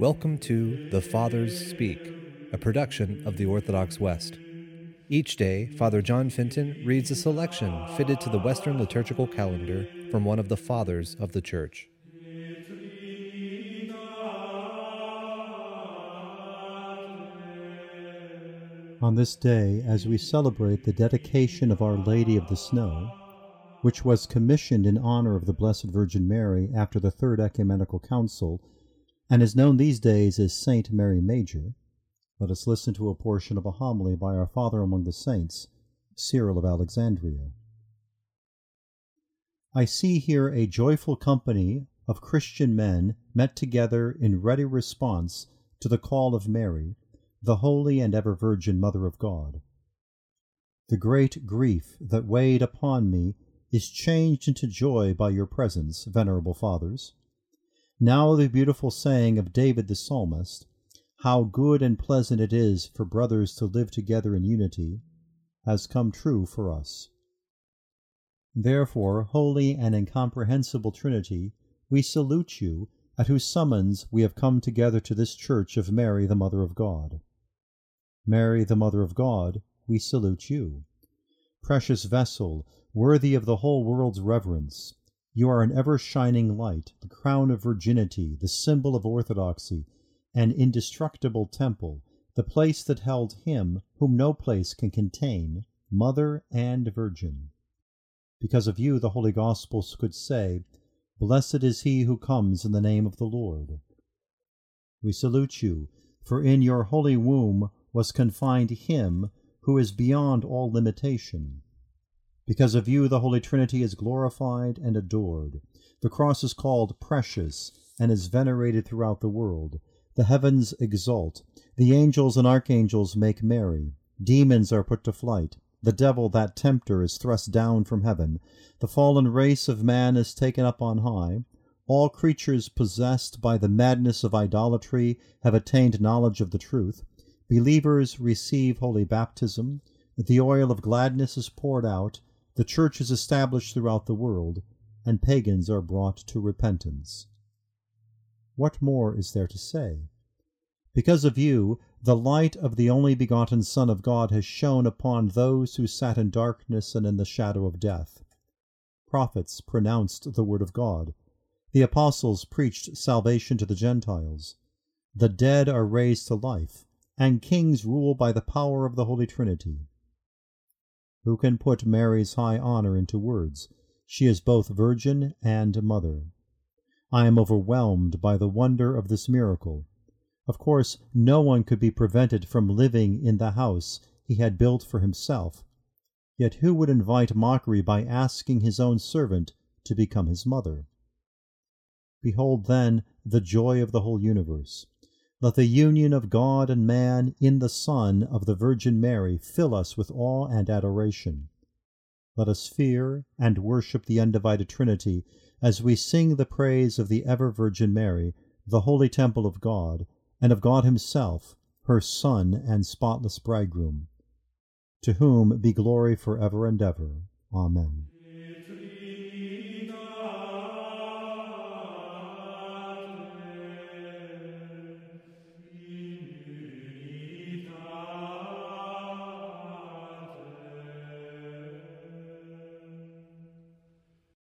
Welcome to The Fathers Speak, a production of the Orthodox West. Each day, Father John Fenton reads a selection fitted to the Western liturgical calendar from one of the Fathers of the Church. On this day, as we celebrate the dedication of Our Lady of the Snow, which was commissioned in honor of the Blessed Virgin Mary after the Third Ecumenical Council and is known these days as Saint Mary Major, let us listen to a portion of a homily by our Father among the Saints, Cyril of Alexandria. I see here a joyful company of Christian men met together in ready response to the call of Mary, the holy and ever Virgin Mother of God. The great grief that weighed upon me is changed into joy by your presence, venerable fathers. Now the beautiful saying of David the psalmist, How good and pleasant it is for brothers to live together in unity, has come true for us. Therefore, holy and incomprehensible Trinity, we salute you, at whose summons we have come together to this church of Mary the Mother of God. Mary the Mother of God, we salute you. Precious vessel, worthy of the whole world's reverence, you are an ever shining light, the crown of virginity, the symbol of orthodoxy, an indestructible temple, the place that held him whom no place can contain, Mother and Virgin. Because of you the Holy Gospels could say, Blessed is he who comes in the name of the Lord. We salute you, for in your holy womb was confined him who is beyond all limitation because of you, the Holy Trinity is glorified and adored. The cross is called precious and is venerated throughout the world. The heavens exult. The angels and archangels make merry. Demons are put to flight. The devil, that tempter, is thrust down from heaven. The fallen race of man is taken up on high. All creatures possessed by the madness of idolatry have attained knowledge of the truth. Believers receive holy baptism. The oil of gladness is poured out the Church is established throughout the world, and pagans are brought to repentance. What more is there to say? Because of you, the light of the only begotten Son of God has shone upon those who sat in darkness and in the shadow of death. Prophets pronounced the word of God. The apostles preached salvation to the Gentiles. The dead are raised to life, and kings rule by the power of the Holy Trinity. Who can put Mary's high honor into words? She is both Virgin and Mother. I am overwhelmed by the wonder of this miracle. Of course, no one could be prevented from living in the house he had built for himself. Yet who would invite mockery by asking his own servant to become his mother? Behold, then, the joy of the whole universe. Let the union of God and man in the Son of the Virgin Mary fill us with awe and adoration. Let us fear and worship the undivided Trinity as we sing the praise of the ever Virgin Mary, the holy temple of God, and of God Himself, her Son and spotless Bridegroom. To whom be glory for ever and ever. Amen.